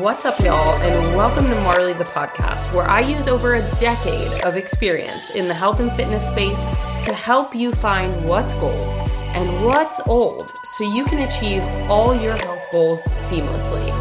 What's up, y'all, and welcome to Marly the podcast, where I use over a decade of experience in the health and fitness space to help you find what's gold and what's old so you can achieve all your health goals seamlessly.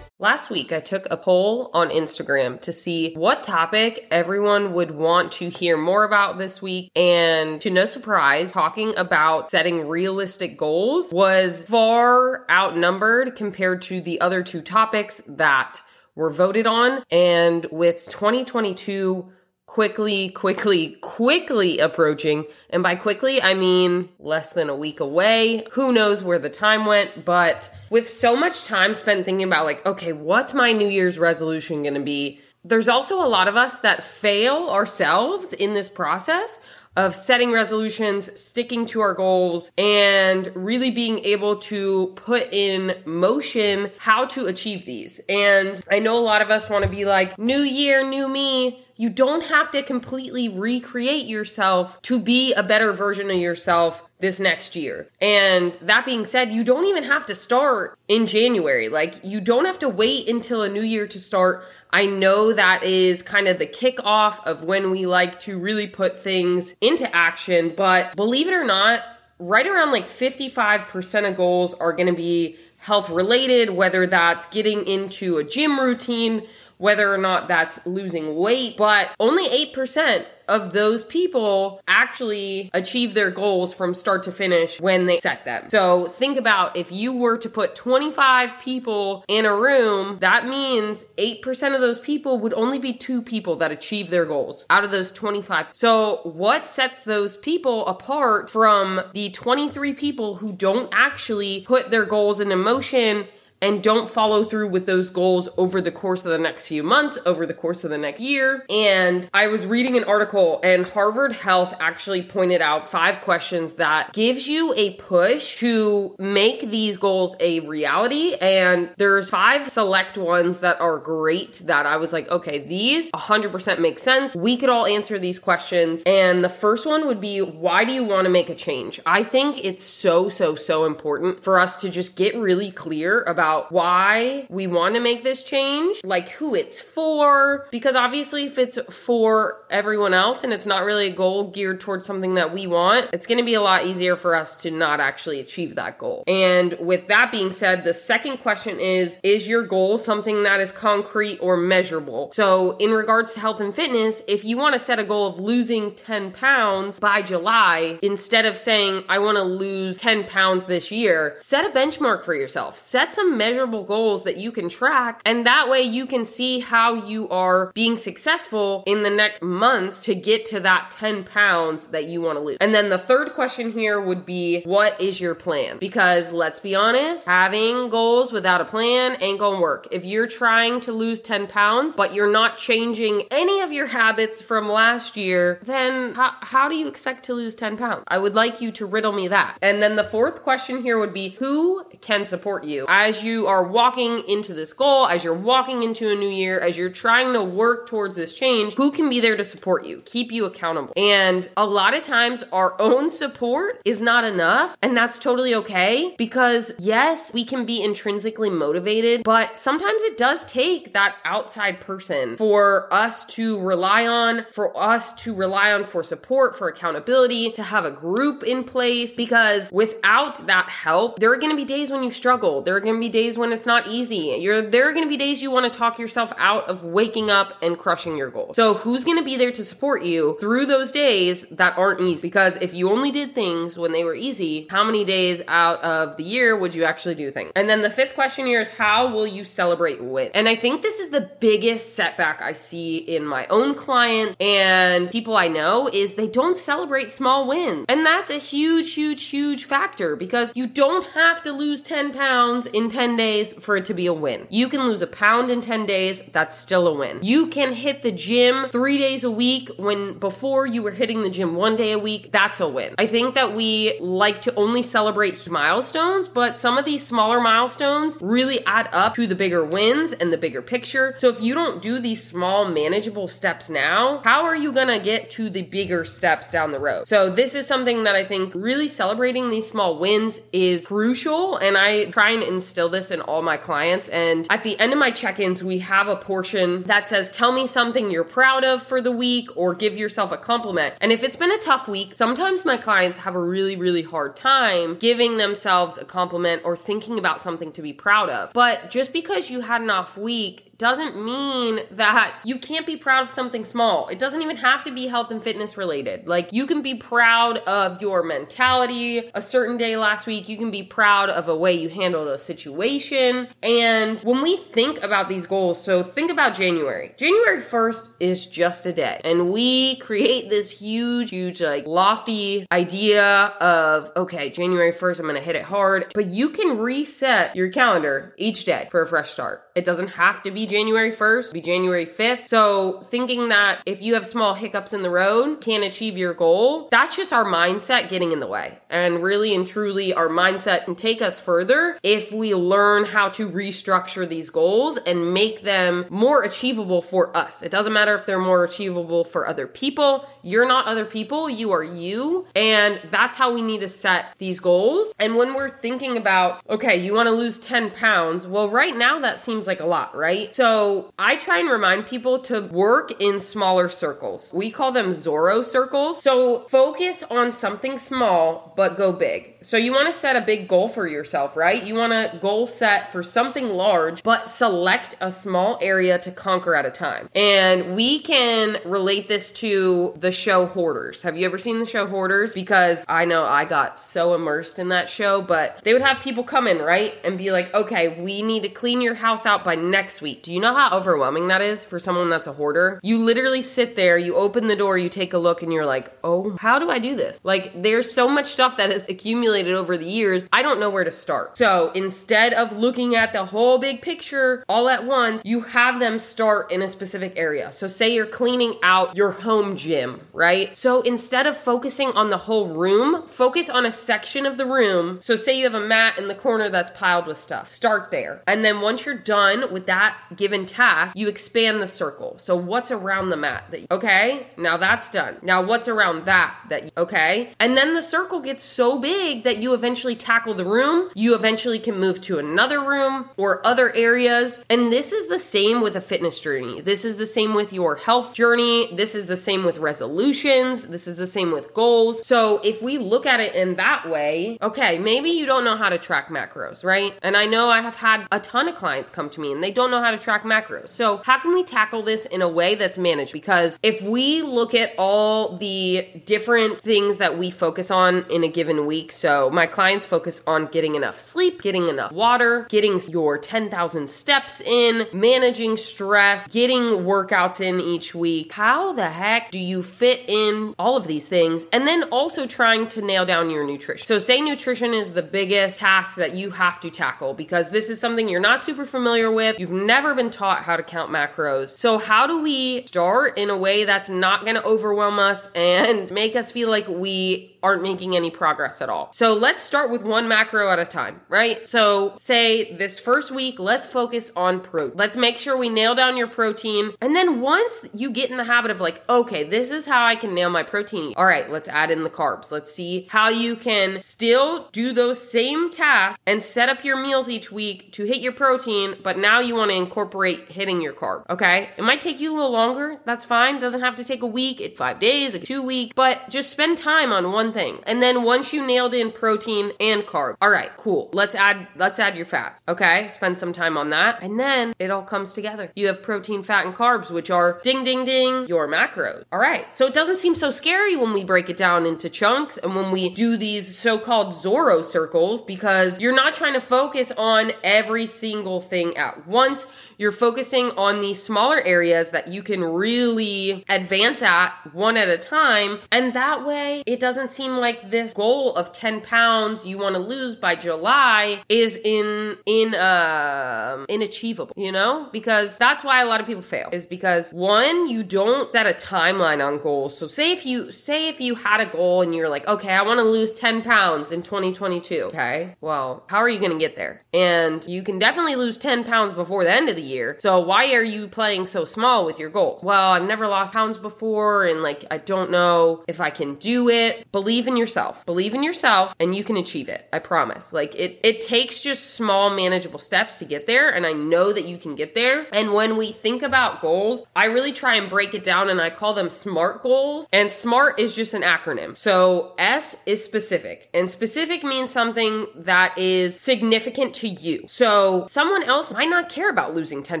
Last week, I took a poll on Instagram to see what topic everyone would want to hear more about this week. And to no surprise, talking about setting realistic goals was far outnumbered compared to the other two topics that were voted on. And with 2022 quickly, quickly, quickly approaching. And by quickly, I mean less than a week away. Who knows where the time went, but with so much time spent thinking about, like, okay, what's my New Year's resolution gonna be? There's also a lot of us that fail ourselves in this process of setting resolutions, sticking to our goals, and really being able to put in motion how to achieve these. And I know a lot of us want to be like, new year, new me. You don't have to completely recreate yourself to be a better version of yourself this next year. And that being said, you don't even have to start in January. Like, you don't have to wait until a new year to start. I know that is kind of the kickoff of when we like to really put things into action, but believe it or not, right around like 55% of goals are going to be health related, whether that's getting into a gym routine, whether or not that's losing weight, but only 8% of those people actually achieve their goals from start to finish when they set them. So think about if you were to put 25 people in a room, that means 8% of those people would only be two people that achieve their goals out of those 25. So what sets those people apart from the 23 people who don't actually put their goals into motion and don't follow through with those goals over the course of the next few months, over the course of the next year. And I was reading an article and Harvard Health actually pointed out five questions that gives you a push to make these goals a reality. And there's five select ones that are great that I was like, okay, these 100% make sense. We could all answer these questions. And the first one would be, why do you want to make a change? I think it's so, so, so important for us to just get really clear about about why we want to make this change, like who it's for, because obviously, if it's for everyone else and it's not really a goal geared towards something that we want, it's going to be a lot easier for us to not actually achieve that goal. And with that being said, the second question is Is your goal something that is concrete or measurable? So, in regards to health and fitness, if you want to set a goal of losing 10 pounds by July, instead of saying, I want to lose 10 pounds this year, set a benchmark for yourself. Set some measurable goals that you can track. And that way you can see how you are being successful in the next months to get to that 10 pounds that you want to lose. And then the third question here would be what is your plan? Because let's be honest, having goals without a plan ain't gonna work. If you're trying to lose 10 pounds, but you're not changing any of your habits from last year, then how, how do you expect to lose 10 pounds? I would like you to riddle me that. And then the fourth question here would be who can support you as you you are walking into this goal, as you're walking into a new year, as you're trying to work towards this change, who can be there to support you, keep you accountable? And a lot of times, our own support is not enough, and that's totally okay because, yes, we can be intrinsically motivated, but sometimes it does take that outside person for us to rely on, for us to rely on for support, for accountability, to have a group in place because without that help, there are going to be days when you struggle. There are going to be days when it's not easy. You're there are going to be days you want to talk yourself out of waking up and crushing your goal. So who's going to be there to support you through those days that aren't easy? Because if you only did things when they were easy, how many days out of the year would you actually do things? And then the fifth question here is how will you celebrate win? And I think this is the biggest setback I see in my own clients and people I know is they don't celebrate small wins. And that's a huge huge huge factor because you don't have to lose 10 pounds in 10 10 days for it to be a win. You can lose a pound in 10 days, that's still a win. You can hit the gym three days a week when before you were hitting the gym one day a week, that's a win. I think that we like to only celebrate milestones, but some of these smaller milestones really add up to the bigger wins and the bigger picture. So if you don't do these small manageable steps now, how are you gonna get to the bigger steps down the road? So this is something that I think really celebrating these small wins is crucial. And I try and instill this in all my clients. And at the end of my check ins, we have a portion that says, Tell me something you're proud of for the week or give yourself a compliment. And if it's been a tough week, sometimes my clients have a really, really hard time giving themselves a compliment or thinking about something to be proud of. But just because you had an off week doesn't mean that you can't be proud of something small. It doesn't even have to be health and fitness related. Like you can be proud of your mentality a certain day last week. You can be proud of a way you handled a situation. And when we think about these goals, so think about January. January 1st is just a day. And we create this huge, huge, like lofty idea of, okay, January 1st, I'm to hit it hard. But you can reset your calendar each day for a fresh start. It doesn't have to be January 1st, be January 5th. So thinking that if you have small hiccups in the road, can't achieve your goal, that's just our mindset getting in the way. And really and truly, our mindset can take us further if we learn how to restructure these goals and make them more achievable for us. It doesn't matter if they're more achievable for other people. You're not other people, you are you. And that's how we need to set these goals. And when we're thinking about, okay, you want to lose 10 pounds, well, right now that seems like a lot, right? So I try and remind people to work in smaller circles. We call them Zorro circles. So focus on something small, but go big. So you want to set a big goal for yourself, right? You want to goal set for something large, but select a small area to conquer at a time. And we can relate this to the show Hoarders. Have you ever seen the show Hoarders? Because I know I got so immersed in that show, but they would have people come in, right? And be like, okay, we need to clean your house out by next week. Do you know how overwhelming that is for someone that's a hoarder? You literally sit there, you open the door, you take a look, and you're like, oh, how do I do this? Like, there's so much stuff that has accumulated over the years, I don't know where to start. So instead of looking at the whole big picture all at once, you have them start in a specific area. So, say you're cleaning out your home gym, right? So instead of focusing on the whole room, focus on a section of the room. So, say you have a mat in the corner that's piled with stuff, start there. And then once you're done with that given task, you expand the circle. So what's around the mat that okay? Now that's done. Now what's around that that okay? And then the circle gets so big that you eventually tackle the room. You eventually can move to another room or other areas. And this is the same with a fitness journey. This is the same with your health journey. This is the same with resolutions. This is the same with goals. So if we look at it in that way, okay, maybe you don't know how to track macros, right? And I know I have had a ton of clients come to me and they don't know how to track macros. So how can we tackle this in a way that's managed? Because if we look at all the different things that we focus on in a given week, so my clients focus on getting enough sleep, getting enough water, getting your 10,000 steps in, managing stress, getting workouts in each week. How the heck do you fit in all of these things? And then also trying to nail down your nutrition. So, say nutrition is the biggest task that you have to tackle because this is something you're not super familiar with. You've never been taught how to count macros. So, how do we start in a way that's not going to overwhelm us and make us feel like we aren't making any progress at all. So let's start with one macro at a time, right? So say this first week, let's focus on protein. Let's make sure we nail down your protein. And then once you get in the habit of like, okay, this is how I can nail my protein. All right, let's add in the carbs. Let's see how you can still do those same tasks and set up your meals each week to hit your protein, but now you want to incorporate hitting your carb. Okay. It might take you a little longer. That's fine. Doesn't have to take a week, it five days, two week, but just spend time on one thing. And then once you nailed in protein and carb, all right, cool. Let's add let's add your fats. Okay, spend some time on that, and then it all comes together. You have protein, fat, and carbs, which are ding ding ding your macros. All right, so it doesn't seem so scary when we break it down into chunks and when we do these so-called Zorro circles because you're not trying to focus on every single thing at once. You're focusing on these smaller areas that you can really advance at one at a time, and that way it doesn't seem like this goal of 10 pounds you want to lose by July is in in uh inachievable, you know? Because that's why a lot of people fail. Is because one, you don't set a timeline on goals. So say if you say if you had a goal and you're like, okay, I want to lose 10 pounds in 2022. Okay. Well, how are you to get there? And you can definitely lose 10 pounds before the end of the year. So why are you playing so small with your goals? Well, I've never lost pounds before and like I don't know if I can do it. Believe in yourself. Believe in yourself and you can achieve it. I promise. Like it it takes just small manageable steps to get there and I know that you can get there. And when we think about goals, I really try and break it down and I call them SMART goals. And SMART is just an acronym. So S is specific and specific means something that is significant to you. So someone else might not care about losing 10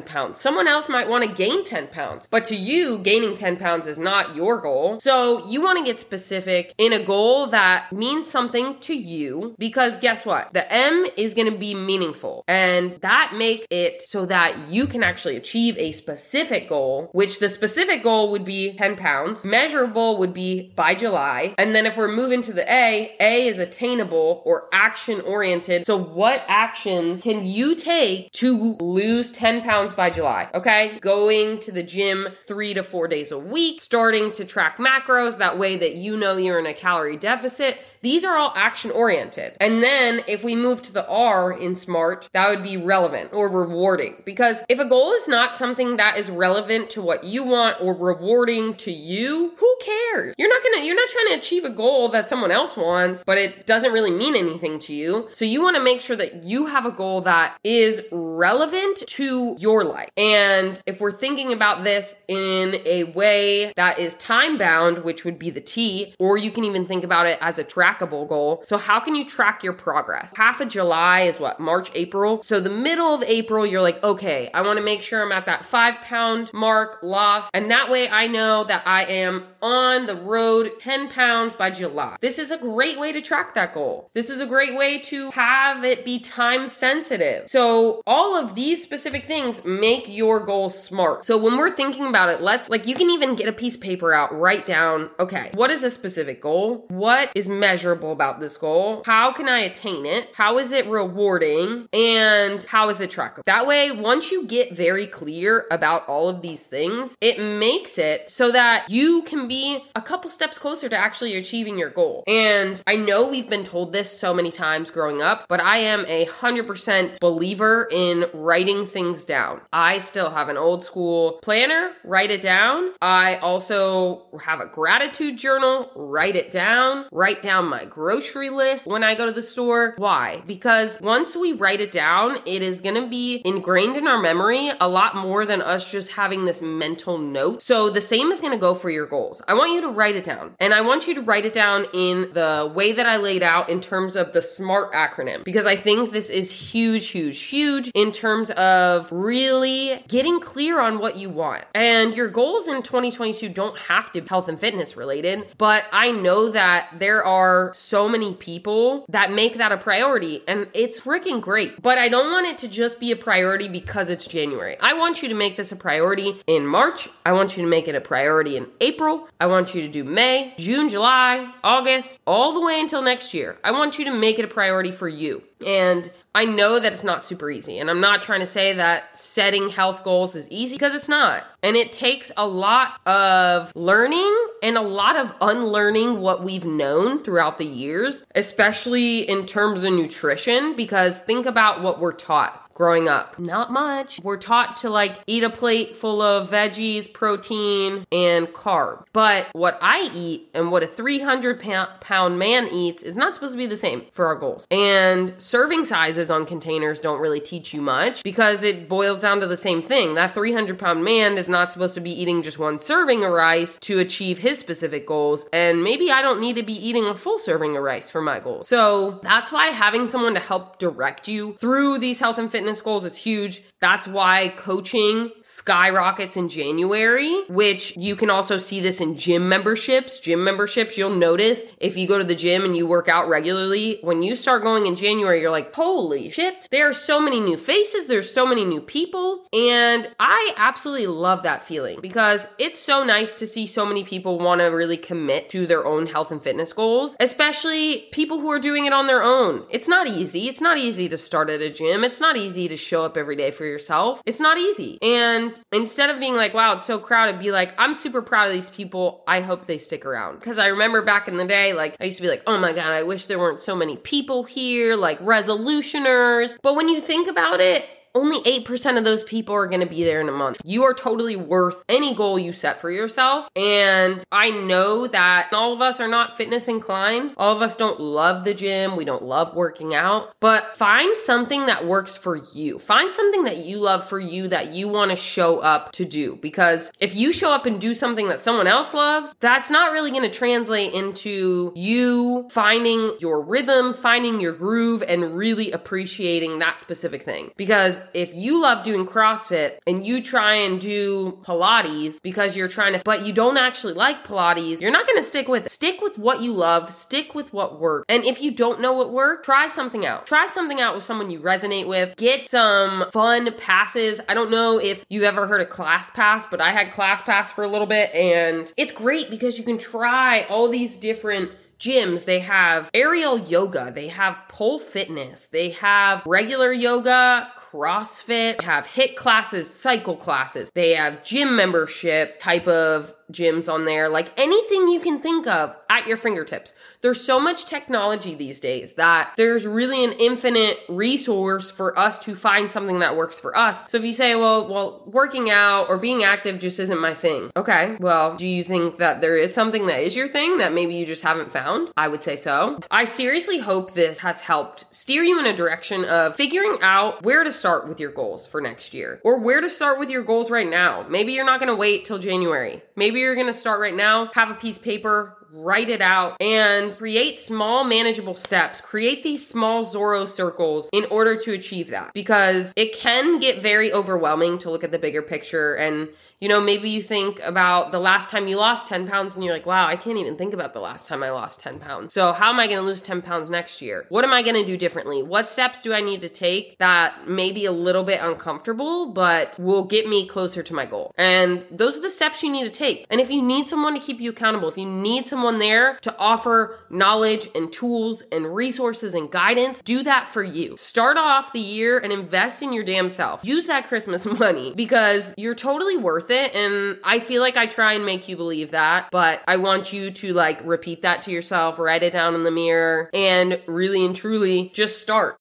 pounds. Someone else might want to gain 10 pounds. But to you, gaining 10 pounds is not your goal. So you want to get specific in a goal that means something to you because guess what? The M is going to be meaningful. And that makes it so that you can actually achieve a specific goal, which the specific goal would be 10 pounds. Measurable would be by July. And then if we're moving to the A, A is attainable or action oriented. So what actions can you take to lose 10 pounds by July? Okay. Going to the gym three to four days a week, starting to track macros. That way that you know you're in a calorie deficit these are all action oriented. And then if we move to the R in SMART, that would be relevant or rewarding. Because if a goal is not something that is relevant to what you want or rewarding to you, who cares? You're not gonna, you're not trying to achieve a goal that someone else wants, but it doesn't really mean anything to you. So you wanna make sure that you have a goal that is relevant to your life. And if we're thinking about this in a way that is time bound, which would be the T, or you can even think about it as a track trackable goal. So, how can you track your progress? Half of July is what? March, April. So, the middle of April, you're like, okay, I want to make sure I'm at that five pound mark lost. And that way I know that I am on the road 10 pounds by July. This is a great way to track that goal. This is a great way to have it be time sensitive. So, all of these specific things make your goal smart. So, when we're thinking about it, let's like you can even get a piece of paper out, write down, okay, what is a specific goal? What is measurable about this goal? How can I attain it? How is it rewarding? And how is it trackable? That way, once you get very clear about all of these things, it makes it so that you can be a couple steps closer to actually achieving your goal. And I know we've been told this so many times growing up, but I am a 100% believer in writing things down. I still have an old school planner, write it down. I also have a gratitude journal, write it down, write down my grocery list when I go to the store. Why? Because once we write it down, it is going to be ingrained in our memory a lot more than us just having this mental note. So the same is going to go for your goals. I want you to write it down. And I want you to write it down in the way that I laid out in terms of the SMART acronym, because I think this is huge, huge, huge in terms of really getting clear on what you want. And your goals in 2022 don't have to be health and fitness related, but I know that there are so many people that make that a priority and it's freaking great. But I don't want it to just be a priority because it's January. I want you to make this a priority in March. I want you to make it a priority in April. I want you to do May, June, July, August, all the way until next year. I want you to make it a priority for you. And I know that it's not super easy. And I'm not trying to say that setting health goals is easy because it's not. And it takes a lot of learning and a lot of unlearning what we've known throughout the years, especially in terms of nutrition, because think about what we're taught growing up? Not much. We're taught to like eat a plate full of veggies, protein, and carb. But what I eat and what a 300 pound man eats is not supposed to be the same for our goals. And serving sizes on containers don't really teach you much because it boils down to the same thing. That 300 pound man is not supposed to be eating just one serving of rice to achieve his specific goals. And maybe I don't need to be eating a full serving of rice for my goals. So that's why having someone to help direct you through these health and fitness fitness goals is huge. That's why coaching skyrockets in January, which you can also see this in gym memberships. Gym memberships, you'll notice if you go to the gym and you work out regularly, when you start going in January, you're like, holy shit, there are so many new faces, there's so many new people. And I absolutely love that feeling because it's so nice to see so many people want to really commit to their own health and fitness goals, especially people who are doing it on their own. It's not easy. It's not easy to start at a gym. It's not easy to show up every day for yourself. It's not easy. And instead of being like, wow, it's so crowded, be like, I'm super proud of these people. I hope they stick around. Because I remember back in the day, like, I used to be like, oh my God, I wish there weren't so many people here, like resolutioners. But when you think about it, only 8% of those people are going to be there in a month. You are totally worth any goal you set for yourself. And I know that all of us are not fitness inclined. All of us don't love the gym. We don't love working out, but find something that works for you. Find something that you love for you that you want to show up to do. Because if you show up and do something that someone else loves, that's not really going to translate into you finding your rhythm, finding your groove, and really appreciating that specific thing. Because if you love doing CrossFit and you try and do Pilates because you're trying to, but you don't actually like Pilates, you're not going to stick with it. Stick with what you love, stick with what works. And if you don't know what works, try something out. Try something out with someone you resonate with. Get some fun passes. I don't know if you've ever heard of ClassPass, but I had ClassPass for a little bit and it's great because you can try all these different gyms, they have aerial yoga, they have pole fitness, they have regular yoga, CrossFit, have HIIT classes, cycle classes, they have gym membership type of gyms on there, like anything you can think of at your fingertips. There's so much technology these days that there's really an infinite resource for us to find something that works for us. So if you say, well, well, working out or being active just isn't my thing. Okay. Well, do you think that there is something that is your thing that maybe you just haven't found? I would say so. I seriously hope this has helped steer you in a direction of figuring out where to start with your goals for next year or where to start with your goals right now. Maybe you're not going to wait till January. Maybe you're going to start right now, have a piece of paper, write it out, and create small, manageable steps. Create these small Zorro circles in order to achieve that because it can get very overwhelming to look at the bigger picture and you know, maybe you think about the last time you lost 10 pounds and you're like, wow, I can't even think about the last time I lost 10 pounds. So, how am I going to lose 10 pounds next year? What am I going to do differently? What steps do I need to take that may be a little bit uncomfortable, but will get me closer to my goal? And those are the steps you need to take. And if you need someone to keep you accountable, if you need someone there to offer knowledge and tools and resources and guidance, do that for you. Start off the year and invest in your damn self. Use that Christmas money because you're totally worth worth it. And I feel like I try and make you believe that, but I want you to like repeat that to yourself, write it down in the mirror, and really and truly just start.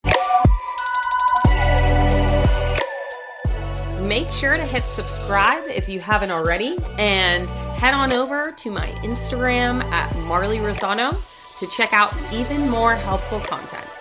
Make sure to hit subscribe if you haven't already, and head on over to my Instagram at Marly Razzano to check out even more helpful content.